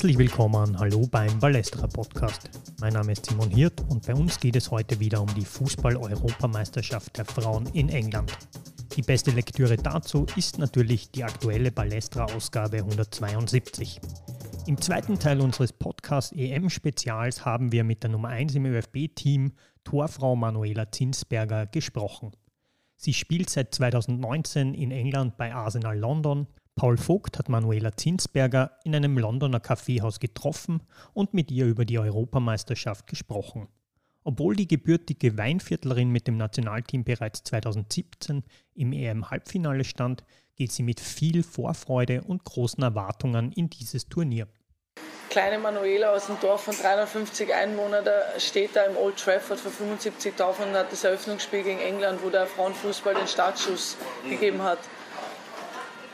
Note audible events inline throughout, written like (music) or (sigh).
Herzlich willkommen, hallo beim Ballestra Podcast. Mein Name ist Simon Hirt und bei uns geht es heute wieder um die Fußball-Europameisterschaft der Frauen in England. Die beste Lektüre dazu ist natürlich die aktuelle Ballestra-Ausgabe 172. Im zweiten Teil unseres Podcast EM-Spezials haben wir mit der Nummer 1 im ÖFB-Team, Torfrau Manuela Zinsberger, gesprochen. Sie spielt seit 2019 in England bei Arsenal London Paul Vogt hat Manuela Zinsberger in einem Londoner Kaffeehaus getroffen und mit ihr über die Europameisterschaft gesprochen. Obwohl die gebürtige Weinviertlerin mit dem Nationalteam bereits 2017 im EM-Halbfinale stand, geht sie mit viel Vorfreude und großen Erwartungen in dieses Turnier. Kleine Manuela aus dem Dorf von 350 Einwohnern steht da im Old Trafford für 75.000 und hat das Eröffnungsspiel gegen England, wo der Frauenfußball den Startschuss gegeben hat.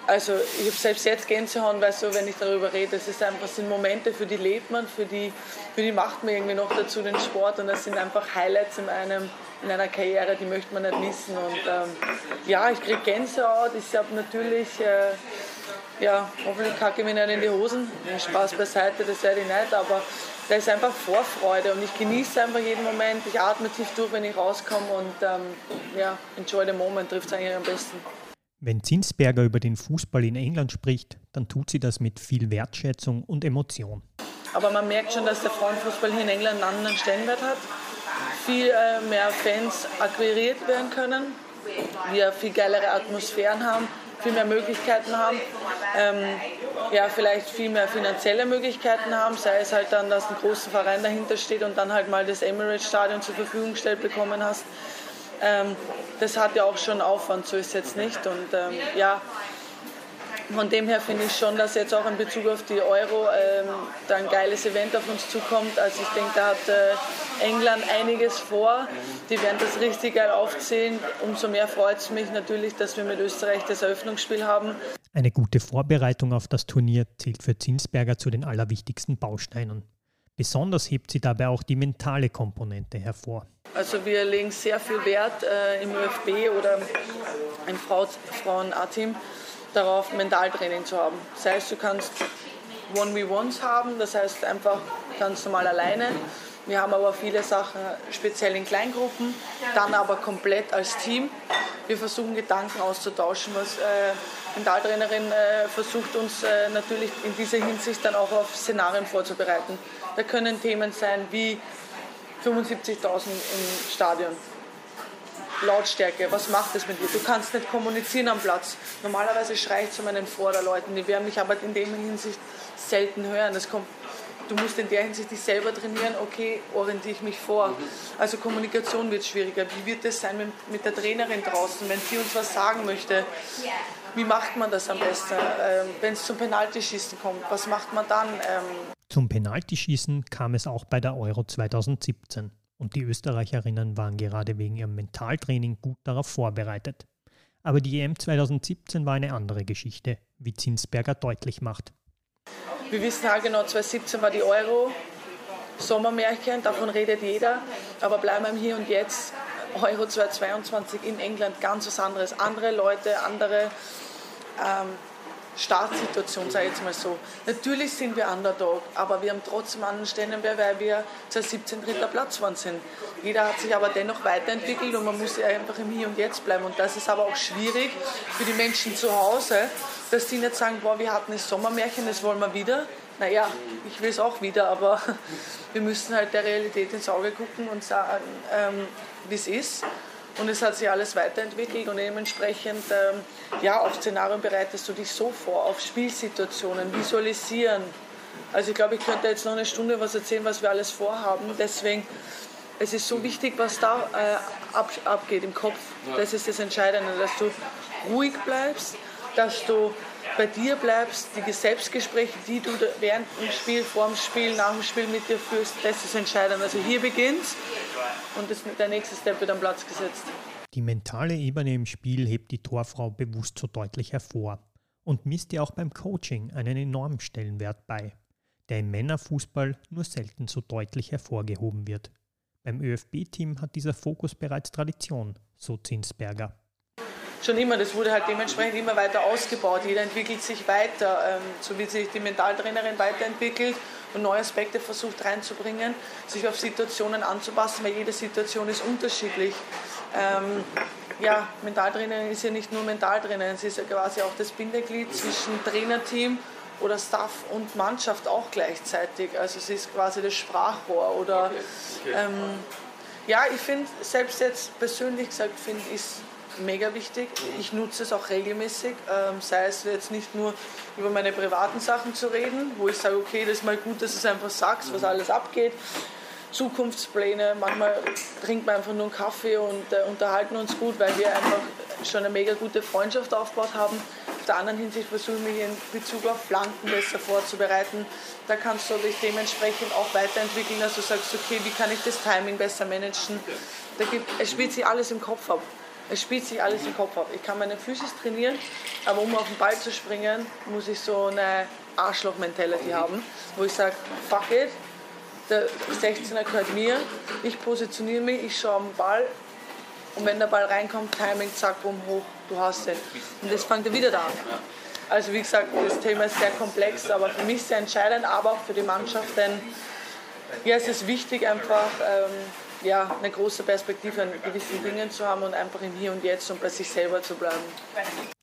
Also ich habe selbst jetzt Gänsehaut, weil so, wenn ich darüber rede, das ist einfach, sind Momente, für die lebt man, für die, für die macht man irgendwie noch dazu den Sport. Und das sind einfach Highlights in, einem, in einer Karriere, die möchte man nicht missen. Und ähm, ja, ich kriege Gänsehaut, ich habe natürlich, äh, ja, hoffentlich kacke ich mir nicht in die Hosen, Spaß beiseite, das werde ich nicht, aber da ist einfach Vorfreude. Und ich genieße einfach jeden Moment, ich atme tief durch, wenn ich rauskomme. Und ähm, ja, enjoy the moment. Trifft es eigentlich am besten. Wenn Zinsberger über den Fußball in England spricht, dann tut sie das mit viel Wertschätzung und Emotion. Aber man merkt schon, dass der Frauenfußball hier in England einen anderen Stellenwert hat. Viel äh, mehr Fans akquiriert werden können. Wir viel geilere Atmosphären haben, viel mehr Möglichkeiten haben. Ähm, ja, vielleicht viel mehr finanzielle Möglichkeiten haben, sei es halt dann, dass ein großer Verein dahinter steht und dann halt mal das Emirates Stadion zur Verfügung gestellt bekommen hast. Ähm, das hat ja auch schon Aufwand, so ist es jetzt nicht. Und ähm, ja, von dem her finde ich schon, dass jetzt auch in Bezug auf die Euro ähm, da ein geiles Event auf uns zukommt. Also ich denke, da hat äh, England einiges vor. Die werden das richtig geil aufzählen. Umso mehr freut es mich natürlich, dass wir mit Österreich das Eröffnungsspiel haben. Eine gute Vorbereitung auf das Turnier zählt für Zinsberger zu den allerwichtigsten Bausteinen. Besonders hebt sie dabei auch die mentale Komponente hervor. Also wir legen sehr viel Wert äh, im ÖFB oder im Frauen-A-Team darauf, Mentaltraining zu haben. Das heißt, du kannst One-we-Ones haben, das heißt einfach ganz normal alleine. Wir haben aber viele Sachen speziell in Kleingruppen, dann aber komplett als Team. Wir versuchen Gedanken auszutauschen, was äh, Mentaltrainerin äh, versucht uns äh, natürlich in dieser Hinsicht dann auch auf Szenarien vorzubereiten. Da können Themen sein wie 75.000 im Stadion. Lautstärke, was macht das mit dir? Du kannst nicht kommunizieren am Platz. Normalerweise schreie ich zu meinen Vorderleuten, die werden mich aber in der Hinsicht selten hören. Es kommt, du musst in der Hinsicht dich selber trainieren, okay, orientiere ich mich vor. Also Kommunikation wird schwieriger. Wie wird es sein mit, mit der Trainerin draußen, wenn sie uns was sagen möchte? Wie macht man das am besten? Ähm, wenn es zum Penaltyschießen kommt, was macht man dann? Ähm, zum Penaltyschießen kam es auch bei der Euro 2017 und die Österreicherinnen waren gerade wegen ihrem Mentaltraining gut darauf vorbereitet. Aber die EM 2017 war eine andere Geschichte, wie Zinsberger deutlich macht. Wir wissen halt genau, 2017 war die Euro, Sommermärchen, davon redet jeder, aber bleiben wir im Hier und Jetzt. Euro 2022 in England ganz was anderes. Andere Leute, andere ähm, Startsituation, sage ich jetzt mal so. Natürlich sind wir Underdog, aber wir haben trotzdem einen Stellenwert, weil wir 2017 dritter Platz waren sind. Jeder hat sich aber dennoch weiterentwickelt und man muss einfach im Hier und Jetzt bleiben. Und das ist aber auch schwierig für die Menschen zu Hause, dass die nicht sagen, boah, wir hatten das Sommermärchen, das wollen wir wieder. Naja, ich will es auch wieder, aber (laughs) wir müssen halt der Realität ins Auge gucken und sagen, ähm, wie es ist. Und es hat sich alles weiterentwickelt und dementsprechend, ähm, ja, auf Szenarien bereitest du dich so vor, auf Spielsituationen, visualisieren. Also ich glaube, ich könnte jetzt noch eine Stunde was erzählen, was wir alles vorhaben. Deswegen, es ist so wichtig, was da äh, ab, abgeht im Kopf. Das ist das Entscheidende, dass du ruhig bleibst, dass du bei dir bleibst, die Selbstgespräche, die du während dem Spiel, vor dem Spiel, nach dem Spiel mit dir führst, das ist entscheidend. Also hier beginnt's und das, der nächste Step wird am Platz gesetzt. Die mentale Ebene im Spiel hebt die Torfrau bewusst so deutlich hervor und misst ihr auch beim Coaching einen enormen Stellenwert bei, der im Männerfußball nur selten so deutlich hervorgehoben wird. Beim ÖFB-Team hat dieser Fokus bereits Tradition, so Zinsberger. schon immer. Das wurde halt dementsprechend immer weiter ausgebaut. Jeder entwickelt sich weiter, ähm, so wie sich die Mentaltrainerin weiterentwickelt und neue Aspekte versucht reinzubringen, sich auf Situationen anzupassen, weil jede Situation ist unterschiedlich. Ähm, ja, Mentaltrainerin ist ja nicht nur Mentaltrainerin, sie ist ja quasi auch das Bindeglied zwischen Trainerteam oder Staff und Mannschaft auch gleichzeitig. Also sie ist quasi das Sprachrohr oder ähm, ja, ich finde selbst jetzt persönlich gesagt finde ich es mega wichtig. Ich nutze es auch regelmäßig, ähm, sei es jetzt nicht nur über meine privaten Sachen zu reden, wo ich sage, okay, das ist mal gut, dass du es einfach sagst, was alles abgeht. Zukunftspläne, manchmal trinken wir einfach nur einen Kaffee und äh, unterhalten uns gut, weil wir einfach schon eine mega gute Freundschaft aufgebaut haben. Auf der anderen Hinsicht versuche ich mich in Bezug auf Flanken besser vorzubereiten. Da kannst du dich dementsprechend auch weiterentwickeln, dass du sagst, okay, wie kann ich das Timing besser managen. Da gibt, es spielt sich alles im Kopf ab. Es spielt sich alles im Kopf ab. Ich kann meine Füße trainieren, aber um auf den Ball zu springen, muss ich so eine Arschloch-Mentality haben, wo ich sage, fuck it, der 16er gehört mir, ich positioniere mich, ich schaue am Ball und wenn der Ball reinkommt, Timing, zack, bumm, hoch, du hast ihn. Und das fängt er wieder da an. Also wie gesagt, das Thema ist sehr komplex, aber für mich sehr entscheidend, aber auch für die Mannschaft, denn ja, es ist wichtig einfach, ähm, ja, eine große Perspektive an gewissen Dingen zu haben und einfach im Hier und Jetzt und bei sich selber zu bleiben.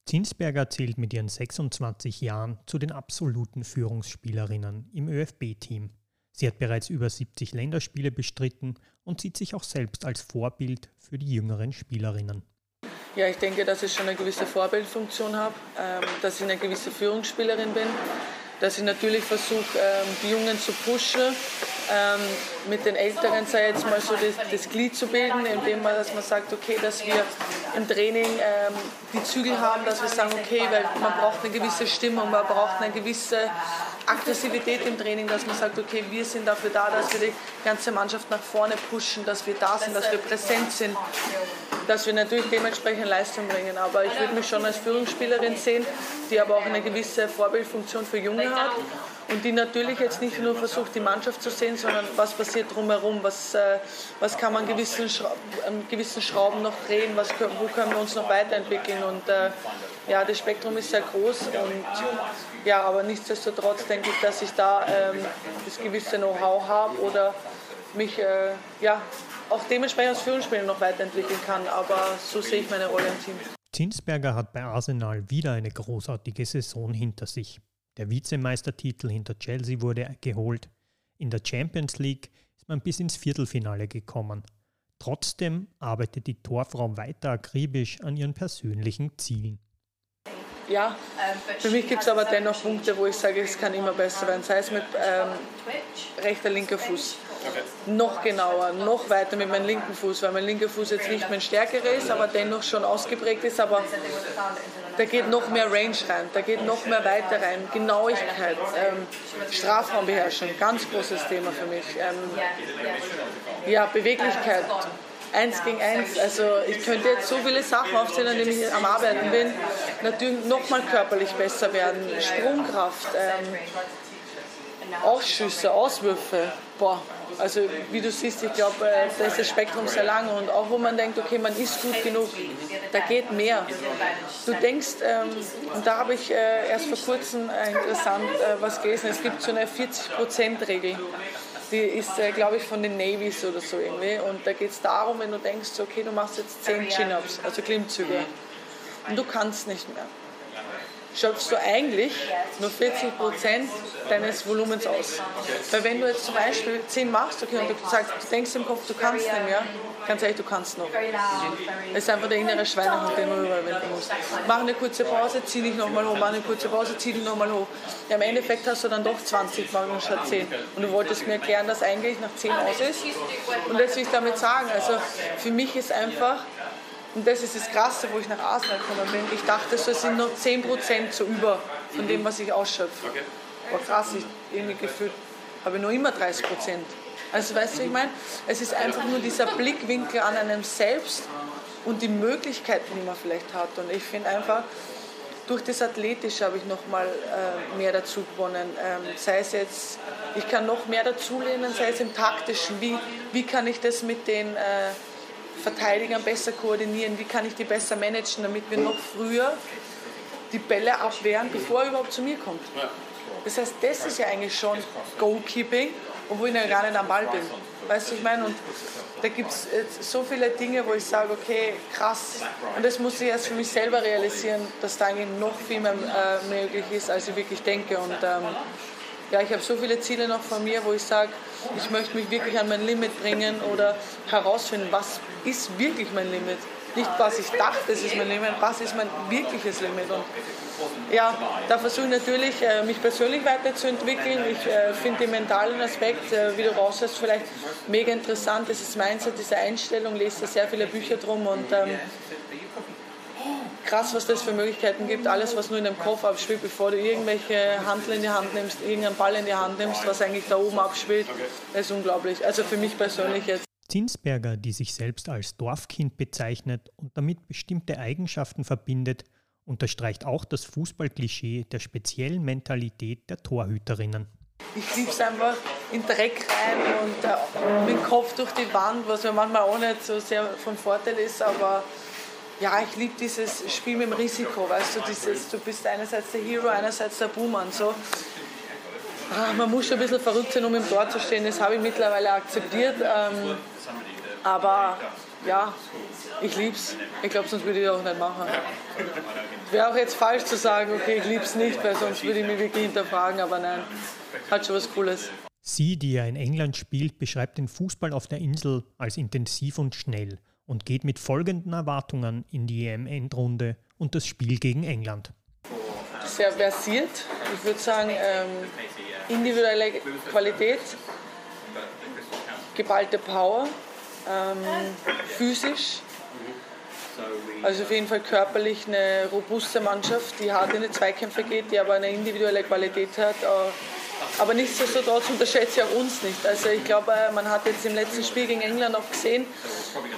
Zinsberger zählt mit ihren 26 Jahren zu den absoluten Führungsspielerinnen im ÖFB-Team. Sie hat bereits über 70 Länderspiele bestritten und sieht sich auch selbst als Vorbild für die jüngeren Spielerinnen. Ja, ich denke, dass ich schon eine gewisse Vorbildfunktion habe, ähm, dass ich eine gewisse Führungsspielerin bin, dass ich natürlich versuche, ähm, die Jungen zu pushen, ähm, mit den Älteren sei jetzt mal so das, das Glied zu bilden, indem man, dass man sagt, okay, dass wir im Training die Zügel haben, dass wir sagen, okay, weil man braucht eine gewisse Stimmung, man braucht eine gewisse Aggressivität im Training, dass man sagt, okay, wir sind dafür da, dass wir die ganze Mannschaft nach vorne pushen, dass wir da sind, dass wir präsent sind, dass wir natürlich dementsprechend Leistung bringen. Aber ich würde mich schon als Führungsspielerin sehen, die aber auch eine gewisse Vorbildfunktion für Junge hat und die natürlich jetzt nicht nur versucht, die Mannschaft zu sehen, sondern was passiert drumherum, was, äh, was kann man an gewissen, Schra an gewissen Schrauben noch drehen, was, wo können wir uns noch weiterentwickeln. Und äh, ja, das Spektrum ist sehr groß. Und, ja, aber nichtsdestotrotz denke ich, dass ich da ähm, das gewisse Know-how habe oder mich äh, ja, auch dementsprechend als Führungsspieler noch weiterentwickeln kann. Aber so sehe ich meine Rolle im Team. Zinsberger hat bei Arsenal wieder eine großartige Saison hinter sich. Der Vizemeistertitel hinter Chelsea wurde geholt. In der Champions League ist man bis ins Viertelfinale gekommen. Trotzdem arbeitet die Torfrau weiter akribisch an ihren persönlichen Zielen. Ja, für mich gibt es aber dennoch Punkte, wo ich sage, es kann immer besser werden. Sei es mit ähm, rechter, linker Fuß. Noch genauer, noch weiter mit meinem linken Fuß, weil mein linker Fuß jetzt nicht mein stärkerer ist, aber dennoch schon ausgeprägt ist. Aber da geht noch mehr Range rein, da geht noch mehr weiter rein. Genauigkeit, ähm, Strafraumbeherrschung, ganz großes Thema für mich. Ähm, ja, Beweglichkeit, eins gegen eins. Also ich könnte jetzt so viele Sachen aufzählen, an denen ich am Arbeiten bin. Natürlich nochmal körperlich besser werden, Sprungkraft, ähm, Ausschüsse, Auswürfe. Boah, also wie du siehst, ich glaube, äh, da ist das Spektrum sehr lang und auch wo man denkt, okay, man ist gut genug, da geht mehr. Du denkst, ähm, und da habe ich äh, erst vor kurzem äh, interessant äh, was gelesen, es gibt so eine 40%-Regel. Die ist, äh, glaube ich, von den Navies oder so irgendwie. Und da geht es darum, wenn du denkst, okay, du machst jetzt 10 Chin-Ups, also Klimmzüge, und du kannst nicht mehr schöpfst du eigentlich nur 40 Prozent deines Volumens aus. Weil wenn du jetzt zum Beispiel 10 machst okay, und du, sagst, du denkst im Kopf, du kannst nicht mehr, ganz ehrlich, du kannst noch. Das ist einfach der innere Schweinehund, den du überwinden musst. Mach eine kurze Pause, zieh dich nochmal hoch, mach eine kurze Pause, zieh dich nochmal hoch. Ja, Im Endeffekt hast du dann doch 20 gemacht statt 10. Und du wolltest mir erklären, dass eigentlich nach 10 aus ist. Und das will ich damit sagen. Also für mich ist einfach und das ist das Krasse, wo ich nach Arsenal gekommen bin. Ich dachte, so sind noch 10% so über von dem, was ich ausschöpfe. Okay. War krass, ich irgendwie gefühlt habe ich noch immer 30% Also weißt du, ich meine, es ist einfach nur dieser Blickwinkel an einem selbst und die Möglichkeiten, die man vielleicht hat. Und ich finde einfach, durch das Athletische habe ich noch mal äh, mehr dazu gewonnen. Ähm, sei es jetzt, ich kann noch mehr dazu lernen, sei es im Taktischen. Wie, wie kann ich das mit den äh, Verteidigern besser koordinieren, wie kann ich die besser managen, damit wir noch früher die Bälle abwehren, bevor er überhaupt zu mir kommt. Das heißt, das ist ja eigentlich schon Goalkeeping, obwohl ich ja gar nicht am Ball bin. Weißt du, ich meine? Und da gibt es so viele Dinge, wo ich sage, okay, krass. Und das muss ich erst für mich selber realisieren, dass da eigentlich noch viel mehr äh, möglich ist, als ich wirklich denke. Und ähm, ja, ich habe so viele Ziele noch von mir, wo ich sage, ich möchte mich wirklich an mein Limit bringen oder herausfinden, was ist wirklich mein Limit. Nicht, was ich dachte, das ist mein Limit, was ist mein wirkliches Limit. Und ja, da versuche ich natürlich, äh, mich persönlich weiterzuentwickeln. Ich äh, finde den mentalen Aspekt, äh, wie du raushörst, vielleicht mega interessant. Das ist Mindset, diese Einstellung, lese da sehr viele Bücher drum und ähm, krass, was das für Möglichkeiten gibt. Alles, was nur in dem Kopf abspielt, bevor du irgendwelche Handel in die Hand nimmst, irgendeinen Ball in die Hand nimmst, was eigentlich da oben abspielt, ist unglaublich. Also für mich persönlich jetzt. Zinsberger, die sich selbst als Dorfkind bezeichnet und damit bestimmte Eigenschaften verbindet, unterstreicht auch das Fußballklischee der speziellen Mentalität der Torhüterinnen. Ich liebe es einfach in Dreck rein und äh, mit dem Kopf durch die Wand, was ja manchmal auch nicht so sehr von Vorteil ist, aber ja, ich liebe dieses Spiel mit dem Risiko, weißt du, dieses, du bist einerseits der Hero, einerseits der Buhmann, so. Ah, man muss schon ein bisschen verrückt sein, um im Tor zu stehen, das habe ich mittlerweile akzeptiert, ähm, aber ja, ich liebe es. Ich glaube, sonst würde ich das auch nicht machen. Wäre auch jetzt falsch zu sagen, okay, ich liebe es nicht, weil sonst würde ich mich wirklich hinterfragen, aber nein, hat schon was Cooles. Sie, die ja in England spielt, beschreibt den Fußball auf der Insel als intensiv und schnell und geht mit folgenden Erwartungen in die EM-Endrunde und das Spiel gegen England. Sehr versiert, ich würde sagen, ähm, individuelle Qualität, geballte Power, ähm, physisch, also auf jeden Fall körperlich eine robuste Mannschaft, die hart in die Zweikämpfe geht, die aber eine individuelle Qualität hat. Äh, aber nichtsdestotrotz unterschätze ich auch uns nicht. Also ich glaube, äh, man hat jetzt im letzten Spiel gegen England auch gesehen,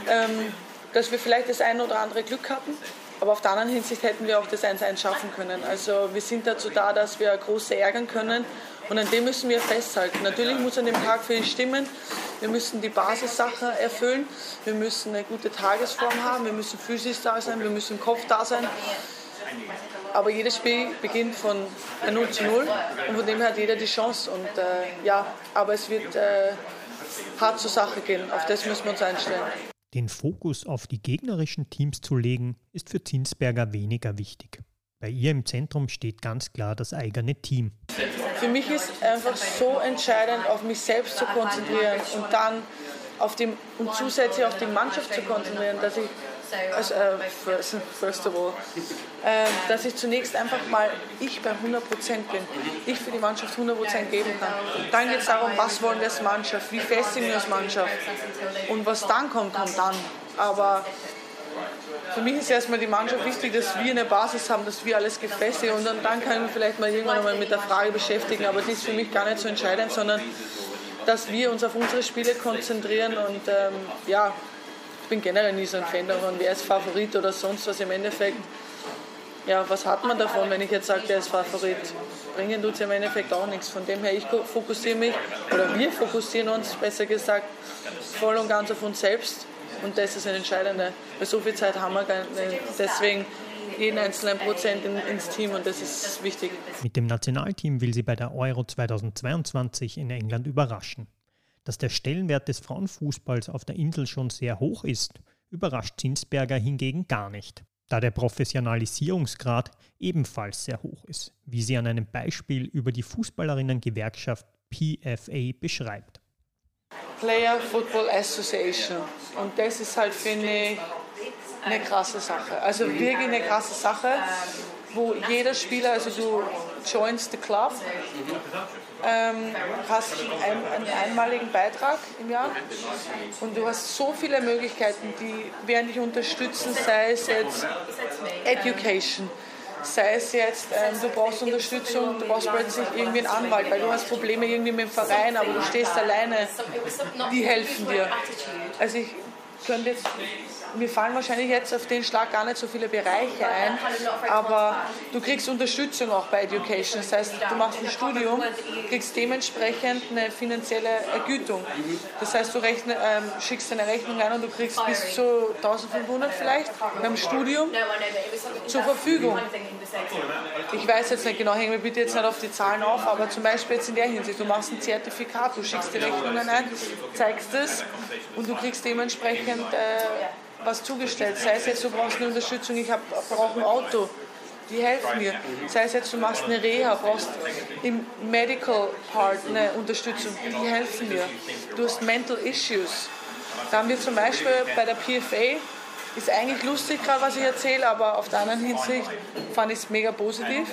ähm, dass wir vielleicht das ein oder andere Glück hatten. Aber auf der anderen Hinsicht hätten wir auch das 1-1 schaffen können. Also wir sind dazu da, dass wir Große ärgern können. Und an dem müssen wir festhalten. Natürlich muss an dem Tag ihn stimmen. Wir müssen die Basissachen erfüllen. Wir müssen eine gute Tagesform haben. Wir müssen physisch da sein. Wir müssen im Kopf da sein. Aber jedes Spiel beginnt von 0 zu 0 und von dem her hat jeder die Chance. Und äh, ja, aber es wird äh, hart zur Sache gehen. Auf das müssen wir uns einstellen. Den Fokus auf die gegnerischen Teams zu legen, ist für Zinsberger weniger wichtig. Bei ihr im Zentrum steht ganz klar das eigene Team. Für mich ist einfach so entscheidend, auf mich selbst zu konzentrieren und dann auf die, und zusätzlich auf die Mannschaft zu konzentrieren, dass ich also, äh, first, of all, äh, dass ich zunächst einfach mal ich bei 100% bin, ich für die Mannschaft 100% geben kann. Dann geht es darum, was wollen wir als Mannschaft, wie festigen wir als Mannschaft und was dann kommt, kommt dann. Aber für mich ist erstmal die Mannschaft wichtig, dass wir eine Basis haben, dass wir alles gefestigt und dann, dann kann ich mich vielleicht mal irgendwann mal mit der Frage beschäftigen, aber die ist für mich gar nicht so entscheidend, sondern dass wir uns auf unsere Spiele konzentrieren und ähm, ja, ich bin generell nie so ein Fan davon, wer ist Favorit oder sonst was im Endeffekt. Ja, was hat man davon, wenn ich jetzt sage, der ist Favorit? Bringen tut es im Endeffekt auch nichts. Von dem her, ich fokussiere mich, oder wir fokussieren uns, besser gesagt, voll und ganz auf uns selbst. Und das ist das Entscheidende. Weil so viel Zeit haben wir gar nicht. Deswegen jeden einzelnen Prozent in, ins Team und das ist wichtig. Mit dem Nationalteam will sie bei der Euro 2022 in England überraschen. Dass der Stellenwert des Frauenfußballs auf der Insel schon sehr hoch ist, überrascht Zinsberger hingegen gar nicht, da der Professionalisierungsgrad ebenfalls sehr hoch ist, wie sie an einem Beispiel über die Fußballerinnen-Gewerkschaft PFA beschreibt. Player Football Association. Und das ist halt, finde ich, eine krasse Sache. Also wirklich eine krasse Sache, wo jeder Spieler, also du joinst the club, ähm, hast einen, einen einmaligen Beitrag im Jahr und du hast so viele Möglichkeiten, die werden dich unterstützen, sei es jetzt Education, sei es jetzt, ähm, du brauchst Unterstützung, du brauchst plötzlich irgendwie einen Anwalt, weil du hast Probleme irgendwie mit dem Verein, aber du stehst alleine, die helfen dir. Also ich könnte jetzt mir fallen wahrscheinlich jetzt auf den Schlag gar nicht so viele Bereiche ein, aber du kriegst Unterstützung auch bei Education. Das heißt, du machst ein Studium, kriegst dementsprechend eine finanzielle Ergütung. Das heißt, du rechne, ähm, schickst eine Rechnung ein und du kriegst bis zu 1500 vielleicht beim Studium zur Verfügung. Ich weiß jetzt nicht genau, hängen wir bitte jetzt nicht auf die Zahlen auf, aber zum Beispiel jetzt in der Hinsicht, du machst ein Zertifikat, du schickst die Rechnungen ein, zeigst es und du kriegst dementsprechend äh, was zugestellt. Sei es jetzt, du brauchst eine Unterstützung, ich brauche ein Auto, die helfen mir. Sei es jetzt, du machst eine Reha, brauchst im Medical Part eine Unterstützung, die helfen mir. Du hast Mental Issues. Da haben wir zum Beispiel bei der PFA, ist eigentlich lustig gerade, was ich erzähle, aber auf der anderen Hinsicht fand ich es mega positiv.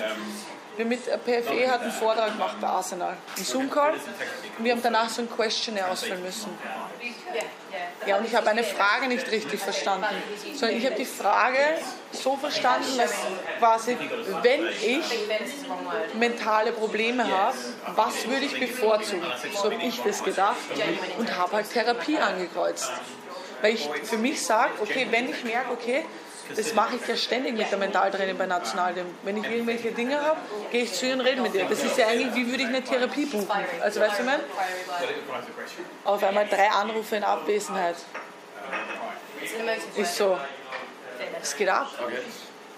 Wir mit PFE hatten einen Vortrag gemacht bei Arsenal, einen Zoom-Call. Und wir haben danach so ein Questionnaire ausfüllen müssen. Ja, und ich habe eine Frage nicht richtig verstanden. Sondern ich habe die Frage so verstanden, dass quasi, wenn ich mentale Probleme habe, was würde ich bevorzugen? So habe ich das gedacht und habe halt Therapie angekreuzt. Weil ich für mich sage, okay, wenn ich merke, okay, das mache ich ja ständig mit der Mentaltraining bei Nationalteam. Wenn ich irgendwelche Dinge habe, gehe ich zu ihr und rede mit ihr. Das ist ja eigentlich, wie würde ich eine Therapie buchen? Also weißt du, ich meine? Auf einmal drei Anrufe in Abwesenheit. Ist so, es geht ab.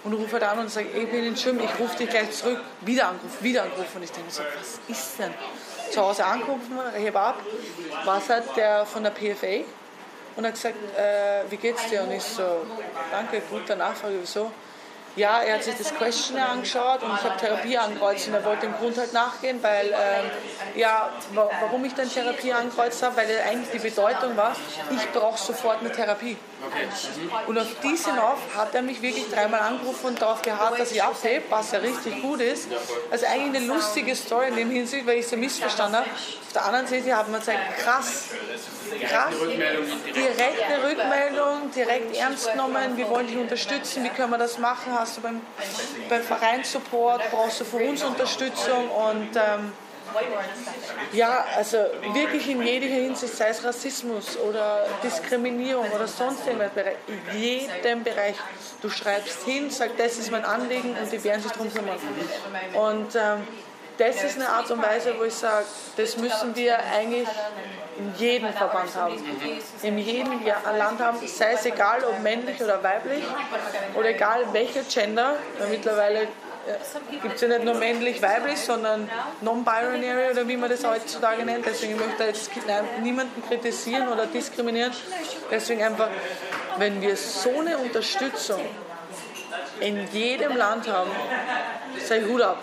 Und rufe halt an und sage, ich bin in Schirm, ich rufe dich gleich zurück. Wieder angerufen, wieder angerufen. Und ich denke so, was ist denn? Zu Hause angerufen, hebe ab, war es halt der von der PFA und hat gesagt, äh, wie geht's dir? Und ich so, danke, gute Nachfrage, wieso? Ja, er hat sich das Questionnaire angeschaut und ich habe Therapie angekreuzt und er wollte dem Grund halt nachgehen, weil, ähm, ja, warum ich dann Therapie angekreuzt habe, weil eigentlich die Bedeutung war, ich brauche sofort eine Therapie. Und auf diesen auf hat er mich wirklich dreimal angerufen und darauf geharrt, dass ich abhebe, was ja richtig gut ist. Also eigentlich eine lustige Story in dem Hinsicht, weil ich sie missverstanden habe. Auf der anderen Seite hat man gesagt, krass, krass, direkte Rückmeldung, direkt ernst genommen, wir wollen dich unterstützen, wie können wir das machen, hast du beim, beim Vereinssupport, brauchst du von uns Unterstützung? Und ähm, ja, also wirklich in jeder Hinsicht, sei es Rassismus oder Diskriminierung oder sonst irgendwas, in jedem Bereich. Du schreibst hin, sagst, das ist mein Anliegen und die werden sich darum kümmern. Und ähm, das ist eine Art und Weise, wo ich sage, das müssen wir eigentlich in jedem Verband haben. In jedem Land haben, sei es egal, ob männlich oder weiblich oder egal welcher Gender, weil mittlerweile äh, gibt es ja nicht nur männlich, weiblich, sondern non-binary oder wie man das heutzutage nennt. Deswegen möchte ich jetzt niemanden kritisieren oder diskriminieren. Deswegen einfach, wenn wir so eine Unterstützung in jedem Land haben, sei Hut ab.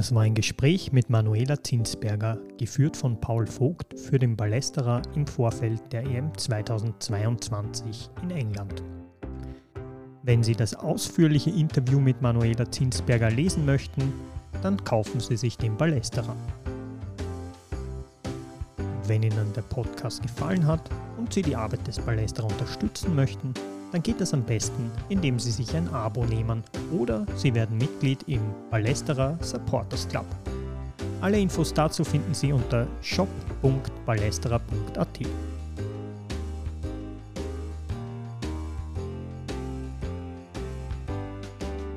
Das war ein Gespräch mit Manuela Zinsberger, geführt von Paul Vogt für den Ballesterer im Vorfeld der EM 2022 in England. Wenn Sie das ausführliche Interview mit Manuela Zinsberger lesen möchten, dann kaufen Sie sich den Ballesterer. Wenn Ihnen der Podcast gefallen hat und Sie die Arbeit des Ballesterer unterstützen möchten, dann geht das am besten, indem Sie sich ein Abo nehmen oder Sie werden Mitglied im Ballesterer Supporters Club. Alle Infos dazu finden Sie unter shop.ballesterer.at.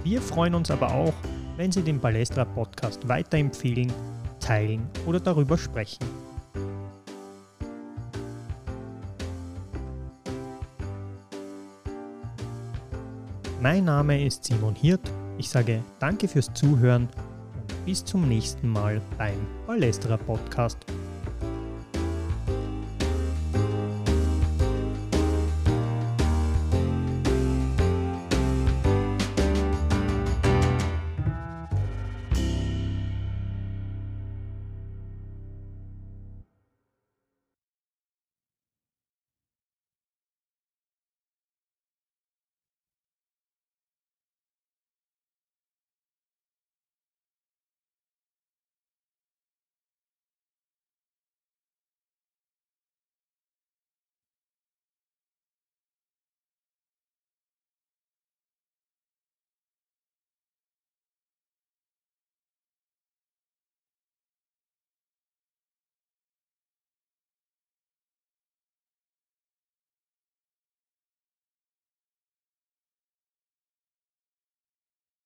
Wir freuen uns aber auch, wenn Sie den Ballesterer Podcast weiterempfehlen, teilen oder darüber sprechen. Mein Name ist Simon Hirt. Ich sage danke fürs Zuhören und bis zum nächsten Mal beim Ballesterer Podcast.